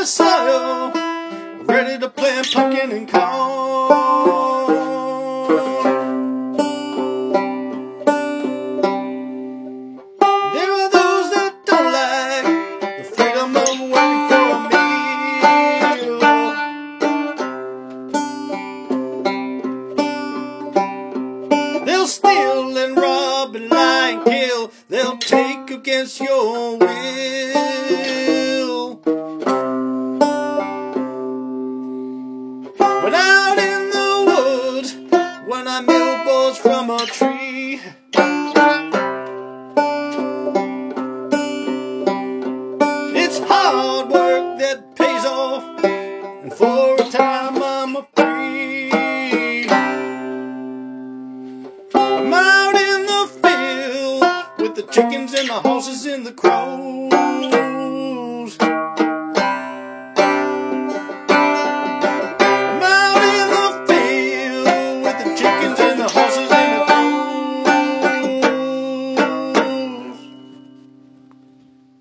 the soil. I'm ready to plant pumpkin and corn. There are those that don't like the freedom of working for a meal. They'll steal and rob and lie and kill. They'll take against your will. When I mill boards from a tree. It's hard work that pays off, and for a time I'm a free. I'm out in the field with the chickens and the horses and the crows.